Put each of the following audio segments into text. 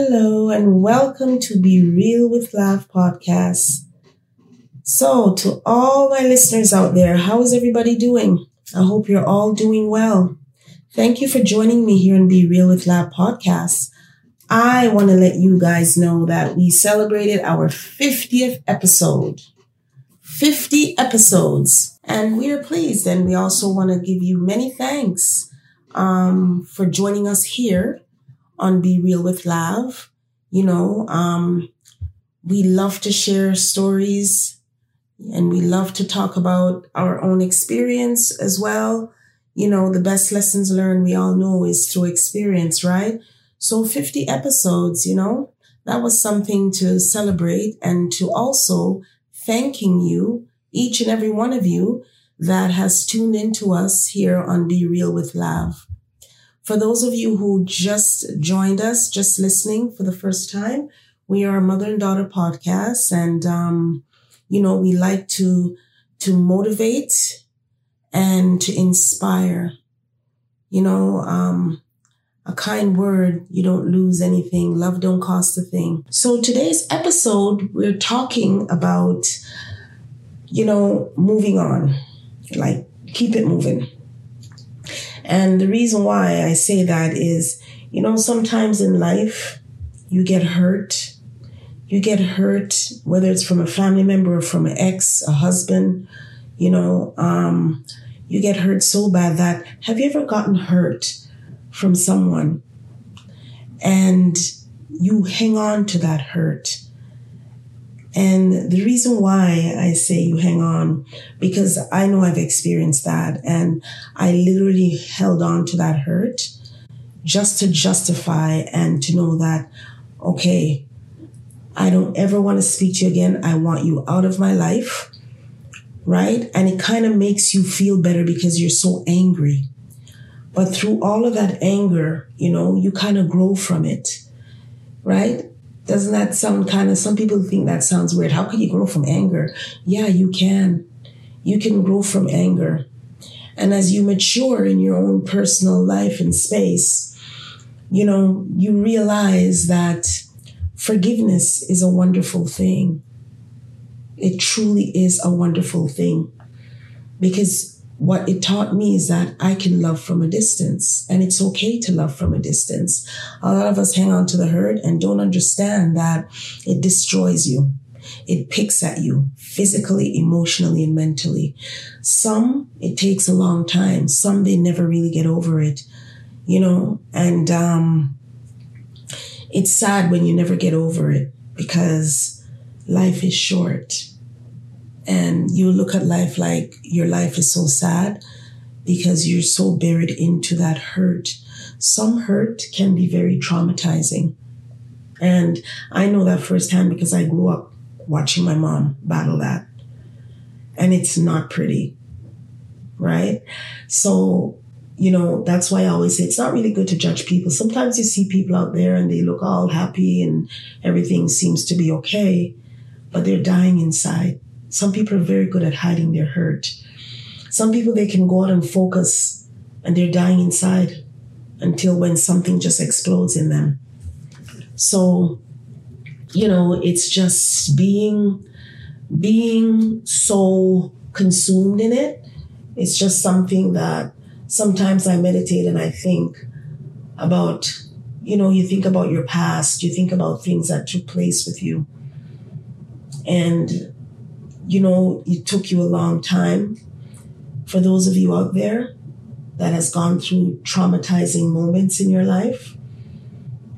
Hello, and welcome to Be Real with Lav podcast. So, to all my listeners out there, how is everybody doing? I hope you're all doing well. Thank you for joining me here in Be Real with Lav podcast. I want to let you guys know that we celebrated our 50th episode. 50 episodes. And we are pleased. And we also want to give you many thanks um, for joining us here on Be Real with Lav. You know, um, we love to share stories and we love to talk about our own experience as well. You know, the best lessons learned we all know is through experience, right? So 50 episodes, you know, that was something to celebrate and to also thanking you, each and every one of you that has tuned into us here on Be Real with Lav. For those of you who just joined us, just listening for the first time, we are a mother and daughter podcast, and um, you know we like to to motivate and to inspire. You know, um, a kind word, you don't lose anything. Love don't cost a thing. So today's episode, we're talking about, you know, moving on, like keep it moving and the reason why I say that is, you know, sometimes in life you get hurt. You get hurt, whether it's from a family member or from an ex, a husband, you know, um, you get hurt so bad that have you ever gotten hurt from someone and you hang on to that hurt? And the reason why I say you hang on, because I know I've experienced that and I literally held on to that hurt just to justify and to know that, okay, I don't ever want to speak to you again. I want you out of my life. Right. And it kind of makes you feel better because you're so angry. But through all of that anger, you know, you kind of grow from it. Right. Doesn't that sound kind of, some people think that sounds weird. How can you grow from anger? Yeah, you can. You can grow from anger. And as you mature in your own personal life and space, you know, you realize that forgiveness is a wonderful thing. It truly is a wonderful thing because what it taught me is that I can love from a distance and it's okay to love from a distance. A lot of us hang on to the hurt and don't understand that it destroys you. It picks at you physically, emotionally, and mentally. Some, it takes a long time. Some, they never really get over it, you know, and, um, it's sad when you never get over it because life is short and you look at life like your life is so sad because you're so buried into that hurt. Some hurt can be very traumatizing. And I know that firsthand because I grew up watching my mom battle that. And it's not pretty, right? So, you know, that's why I always say it's not really good to judge people. Sometimes you see people out there and they look all happy and everything seems to be okay, but they're dying inside. Some people are very good at hiding their hurt. Some people, they can go out and focus and they're dying inside until when something just explodes in them. So, you know, it's just being, being so consumed in it. It's just something that sometimes I meditate and I think about, you know, you think about your past, you think about things that took place with you. And you know, it took you a long time. For those of you out there that has gone through traumatizing moments in your life,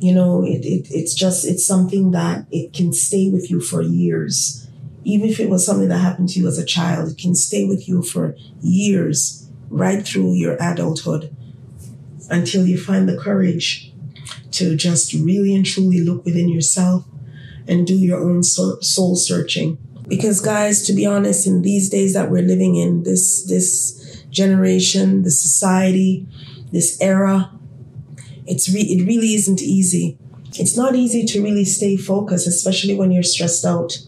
you know, it, it, it's just, it's something that it can stay with you for years. Even if it was something that happened to you as a child, it can stay with you for years, right through your adulthood until you find the courage to just really and truly look within yourself and do your own soul searching. Because guys, to be honest, in these days that we're living in, this this generation, the society, this era, it's re- it really isn't easy. It's not easy to really stay focused, especially when you're stressed out.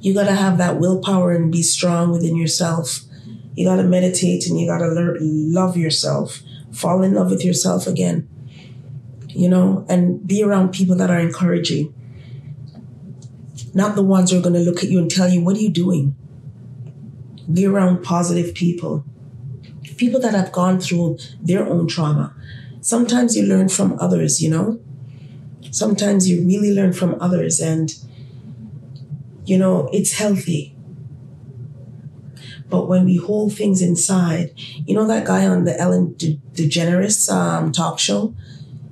You got to have that willpower and be strong within yourself. You got to meditate and you got to learn love yourself. Fall in love with yourself again. You know, and be around people that are encouraging not the ones who are going to look at you and tell you, what are you doing? Be around positive people, people that have gone through their own trauma. Sometimes you learn from others, you know? Sometimes you really learn from others, and, you know, it's healthy. But when we hold things inside, you know that guy on the Ellen De- DeGeneres um, talk show?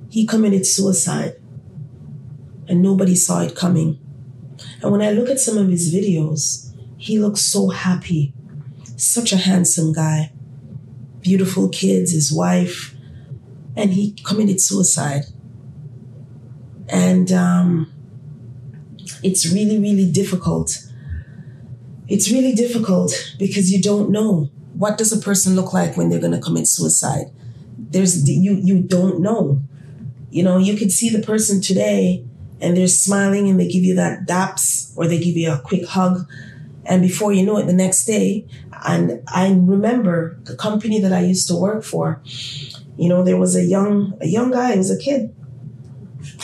He committed suicide, and nobody saw it coming and when I look at some of his videos, he looks so happy. Such a handsome guy. Beautiful kids, his wife. And he committed suicide. And um, it's really, really difficult. It's really difficult because you don't know what does a person look like when they're going to commit suicide. There's you you don't know. You know, you could see the person today and they're smiling and they give you that daps or they give you a quick hug. And before you know it, the next day, and I remember the company that I used to work for, you know, there was a young, a young guy, he was a kid.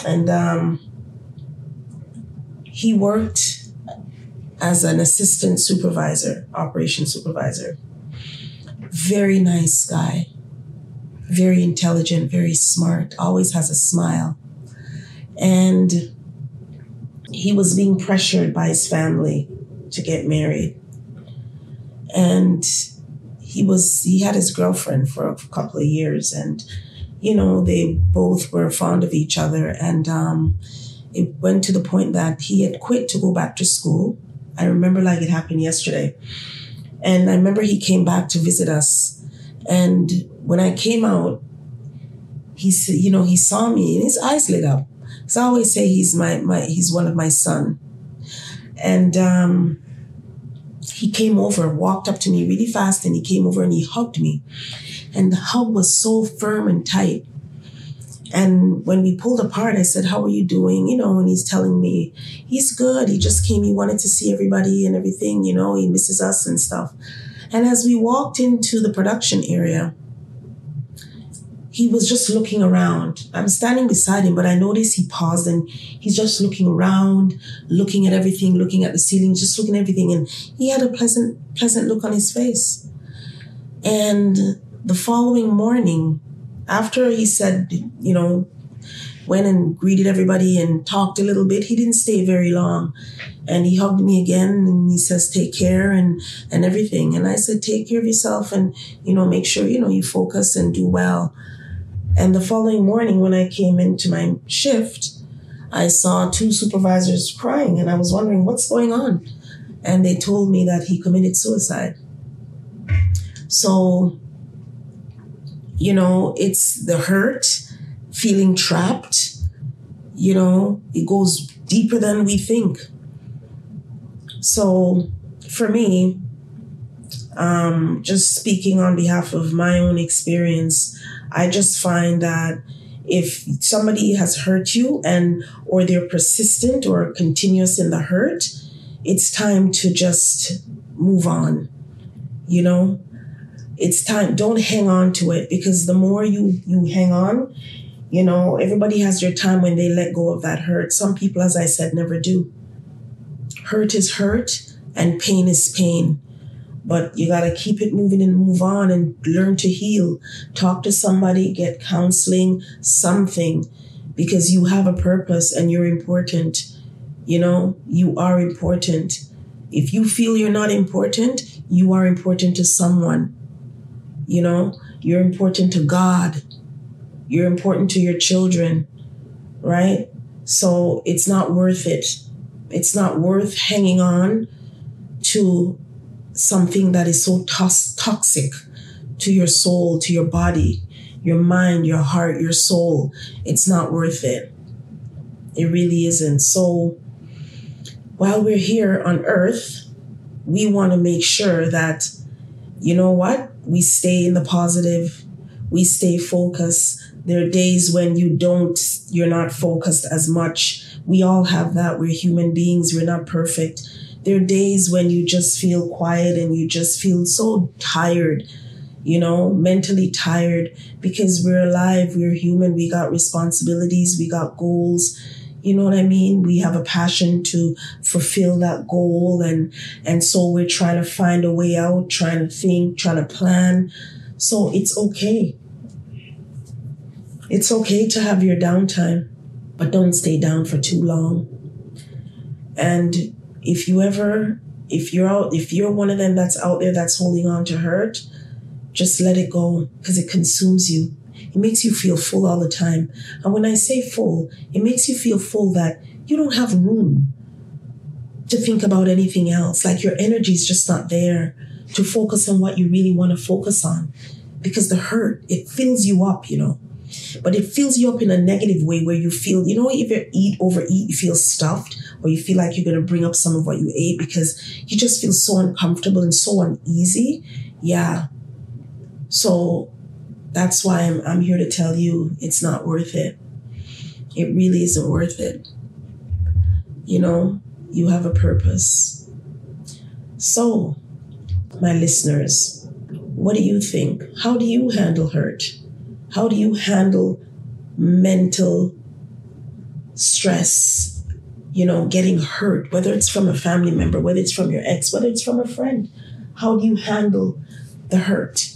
And um, he worked as an assistant supervisor, operation supervisor. Very nice guy, very intelligent, very smart, always has a smile. And he was being pressured by his family to get married. And he was he had his girlfriend for a couple of years and you know they both were fond of each other. And um, it went to the point that he had quit to go back to school. I remember like it happened yesterday. And i remember he came back to visit us. And when i came out he said you know he saw me and his eyes lit up because I always say he's my, my he's one of my son. And um, he came over, walked up to me really fast, and he came over and he hugged me. And the hug was so firm and tight. And when we pulled apart, I said, How are you doing? You know, and he's telling me, He's good. He just came, he wanted to see everybody and everything, you know, he misses us and stuff. And as we walked into the production area, he was just looking around. I'm standing beside him, but I noticed he paused and he's just looking around, looking at everything, looking at the ceiling, just looking at everything. And he had a pleasant, pleasant look on his face. And the following morning, after he said, you know, went and greeted everybody and talked a little bit, he didn't stay very long. And he hugged me again and he says, take care and, and everything. And I said, take care of yourself and, you know, make sure, you know, you focus and do well. And the following morning, when I came into my shift, I saw two supervisors crying, and I was wondering what's going on. And they told me that he committed suicide. So, you know, it's the hurt, feeling trapped. You know, it goes deeper than we think. So, for me, um, just speaking on behalf of my own experience, I just find that if somebody has hurt you and or they're persistent or continuous in the hurt, it's time to just move on. You know, it's time. Don't hang on to it because the more you you hang on, you know, everybody has their time when they let go of that hurt. Some people, as I said, never do. Hurt is hurt and pain is pain but you got to keep it moving and move on and learn to heal. Talk to somebody, get counseling, something, because you have a purpose and you're important. You know, you are important. If you feel you're not important, you are important to someone. You know, you're important to God. You're important to your children, right? So it's not worth it. It's not worth hanging on to something that is so tos- toxic to your soul, to your body. your mind, your heart, your soul. It's not worth it. It really isn't. So while we're here on earth, we want to make sure that, you know what? We stay in the positive, we stay focused. There are days when you don't, you're not focused as much. We all have that. We're human beings, we're not perfect. There are days when you just feel quiet and you just feel so tired you know, mentally tired because we're alive, we're human, we got responsibilities, we got goals. You know what I mean? We have a passion to fulfill that goal and and so we're trying to find a way out, trying to think, trying to plan. So it's okay. It's okay to have your downtime, but don't stay down for too long. And if you ever if you're out if you're one of them that's out there that's holding on to hurt, just let it go because it consumes you. It makes you feel full all the time. And when I say full, it makes you feel full that you don't have room to think about anything else. Like your energy is just not there to focus on what you really want to focus on because the hurt, it fills you up, you know. But it fills you up in a negative way where you feel, you know, if you eat, overeat, you feel stuffed or you feel like you're going to bring up some of what you ate because you just feel so uncomfortable and so uneasy. Yeah, so that's why I'm, I'm here to tell you it's not worth it. It really isn't worth it. You know, you have a purpose. So, my listeners, what do you think? How do you handle hurt? How do you handle mental stress? You know, getting hurt, whether it's from a family member, whether it's from your ex, whether it's from a friend. How do you handle the hurt?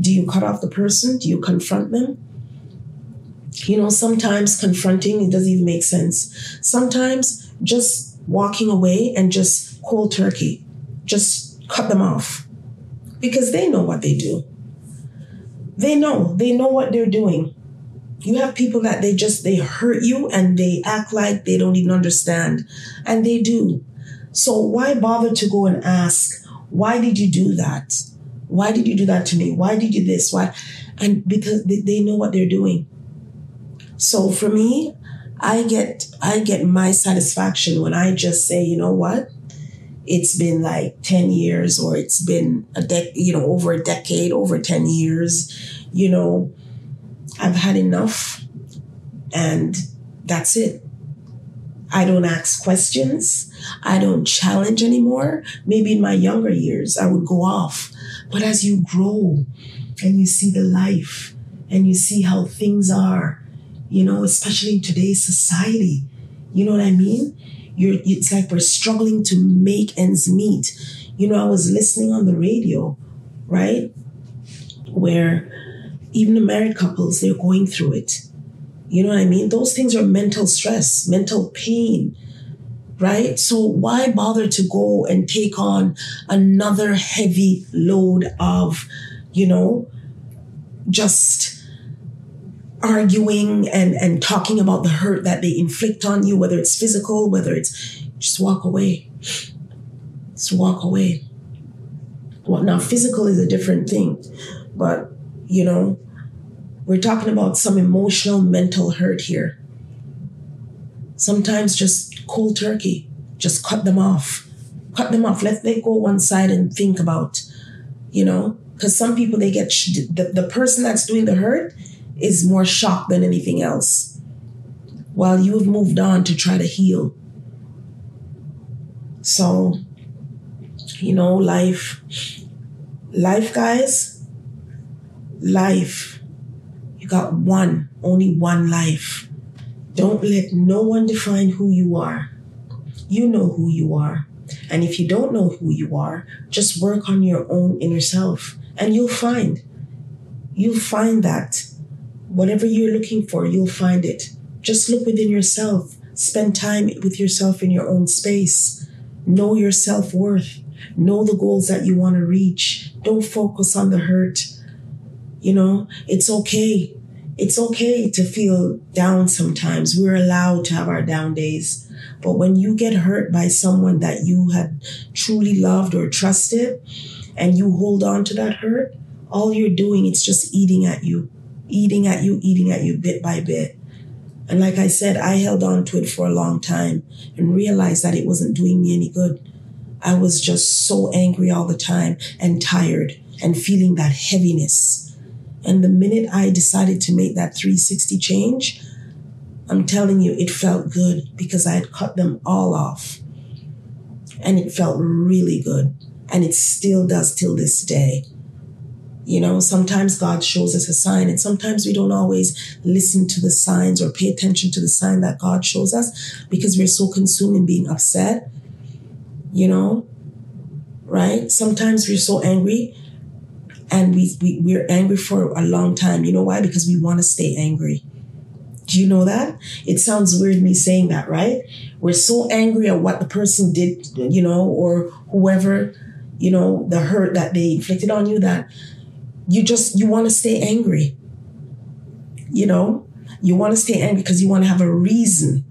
Do you cut off the person? Do you confront them? You know, sometimes confronting, it doesn't even make sense. Sometimes just walking away and just cold turkey, just cut them off because they know what they do. They know, they know what they're doing. You have people that they just, they hurt you and they act like they don't even understand. And they do. So why bother to go and ask, why did you do that? Why did you do that to me? Why did you this? Why? And because they, they know what they're doing. So for me, I get I get my satisfaction when I just say, you know what? It's been like 10 years or it's been a dec you know, over a decade, over 10 years, you know, I've had enough and that's it. I don't ask questions. I don't challenge anymore. Maybe in my younger years, I would go off but as you grow and you see the life and you see how things are, you know, especially in today's society, you know what I mean? You're, it's like we're struggling to make ends meet. You know, I was listening on the radio, right? Where even the married couples, they're going through it. You know what I mean? Those things are mental stress, mental pain, right? So why bother to go and take on another heavy load of, you know, just arguing and, and talking about the hurt that they inflict on you, whether it's physical, whether it's just walk away. Just walk away. Well, now physical is a different thing, but you know, we're talking about some emotional, mental hurt here. Sometimes just cold turkey. Just cut them off. Cut them off. Let they go one side and think about, you know, because some people they get sh- the, the person that's doing the hurt is more shocked than anything else, while you have moved on to try to heal. So, you know, life, life, guys, life. You got one, only one life. Don't let no one define who you are. You know who you are. And if you don't know who you are, just work on your own inner self and you'll find. You'll find that whatever you're looking for, you'll find it. Just look within yourself. Spend time with yourself in your own space. Know your self worth. Know the goals that you want to reach. Don't focus on the hurt. You know, it's okay it's okay to feel down sometimes. We're allowed to have our down days. But when you get hurt by someone that you had truly loved or trusted and you hold on to that hurt, all you're doing is just eating at you, eating at you, eating at you bit by bit. And like I said, I held on to it for a long time and realized that it wasn't doing me any good. I was just so angry all the time and tired and feeling that heaviness. And the minute I decided to make that 360 change, I'm telling you, it felt good because I had cut them all off. And it felt really good. And it still does till this day. You know, sometimes God shows us a sign, and sometimes we don't always listen to the signs or pay attention to the sign that God shows us because we're so consumed in being upset. You know, right? Sometimes we're so angry and we, we, we're angry for a long time. You know why? Because we want to stay angry. Do you know that? It sounds weird me saying that, right? We're so angry at what the person did, you know, or whoever, you know, the hurt that they inflicted on you that you just you want to stay angry. You know, you want to stay angry because you want to have a reason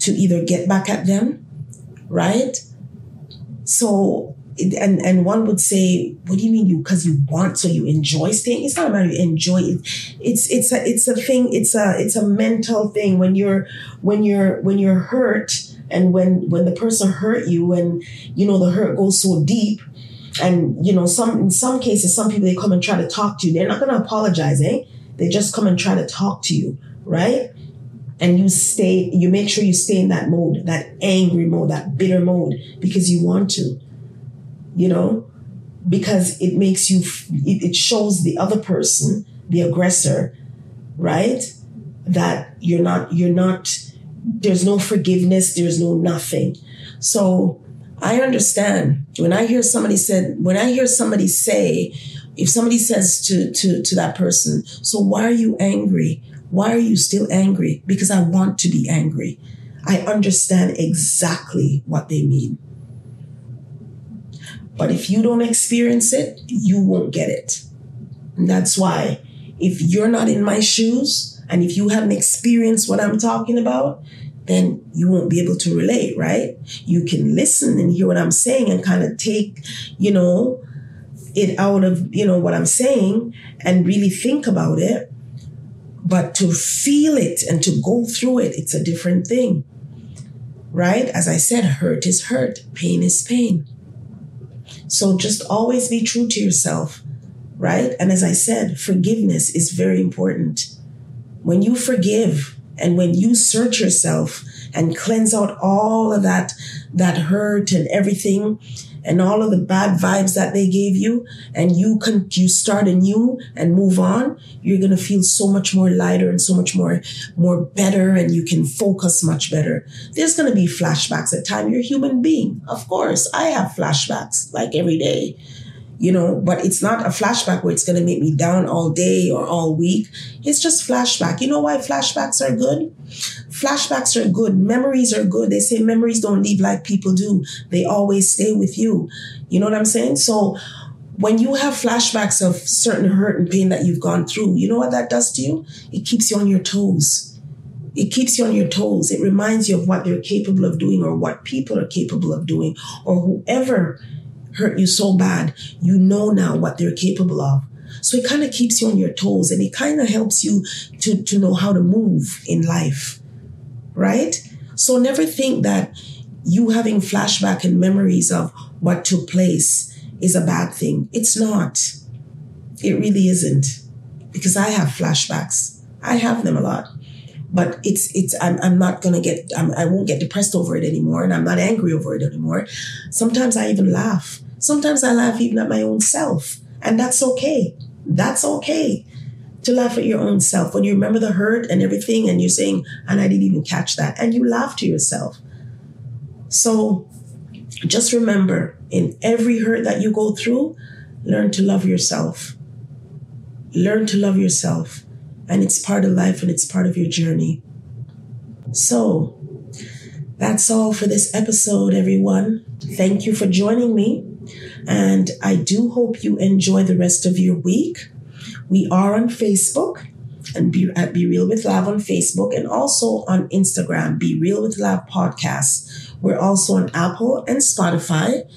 to either get back at them, right? So and and one would say, "What do you mean you? Because you want, so you enjoy staying? It's not about you enjoy it. It's it's a it's a thing. It's a it's a mental thing. When you're when you're when you're hurt, and when when the person hurt you, and you know the hurt goes so deep, and you know some in some cases, some people they come and try to talk to you. They're not going to apologize, eh? They just come and try to talk to you, right? And you stay. You make sure you stay in that mode, that angry mode, that bitter mode, because you want to you know, because it makes you, it shows the other person, the aggressor, right? That you're not, you're not, there's no forgiveness, there's no nothing. So I understand when I hear somebody said, when I hear somebody say, if somebody says to, to, to that person, so why are you angry? Why are you still angry? Because I want to be angry. I understand exactly what they mean. But if you don't experience it, you won't get it. And that's why if you're not in my shoes and if you haven't experienced what I'm talking about, then you won't be able to relate, right? You can listen and hear what I'm saying and kind of take, you know, it out of, you know, what I'm saying and really think about it. But to feel it and to go through it, it's a different thing, right? As I said, hurt is hurt, pain is pain. So just always be true to yourself, right? And as I said, forgiveness is very important. When you forgive and when you search yourself and cleanse out all of that, that hurt and everything, and all of the bad vibes that they gave you and you can you start anew and move on you're going to feel so much more lighter and so much more more better and you can focus much better. There's going to be flashbacks at time. You're a human being. Of course i have flashbacks like every day you know, but it's not a flashback where it's going to make me down all day or all week. It's just flashback. You know why flashbacks are good? Flashbacks are good. Memories are good. They say memories don't leave like people do. They always stay with you. You know what I'm saying? So when you have flashbacks of certain hurt and pain that you've gone through, you know what that does to you? It keeps you on your toes. It keeps you on your toes. It reminds you of what they're capable of doing or what people are capable of doing or whoever hurt you so bad, you know now what they're capable of. So it kind of keeps you on your toes and it kind of helps you to, to know how to move in life, right? So never think that you having flashback and memories of what took place is a bad thing. It's not. It really isn't. Because I have flashbacks. I have them a lot. But it's it's I'm, I'm not gonna get I'm, I won't get depressed over it anymore, and I'm not angry over it anymore. Sometimes I even laugh Sometimes I laugh even at my own self, and that's okay. That's okay to laugh at your own self when you remember the hurt and everything, and you're saying, and I didn't even catch that, and you laugh to yourself. So just remember in every hurt that you go through, learn to love yourself. Learn to love yourself. And it's part of life and it's part of your journey. So that's all for this episode, everyone. Thank you for joining me. And I do hope you enjoy the rest of your week. We are on Facebook and be at Be Real with Lav on Facebook and also on Instagram, Be Real with Lav Podcast. We're also on Apple and Spotify.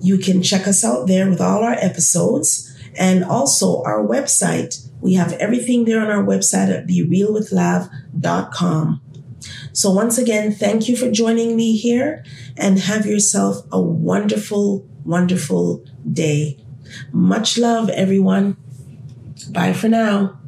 You can check us out there with all our episodes and also our website, We have everything there on our website at berealwithlav.com. So once again, thank you for joining me here and have yourself a wonderful, wonderful day. Much love, everyone. Bye for now.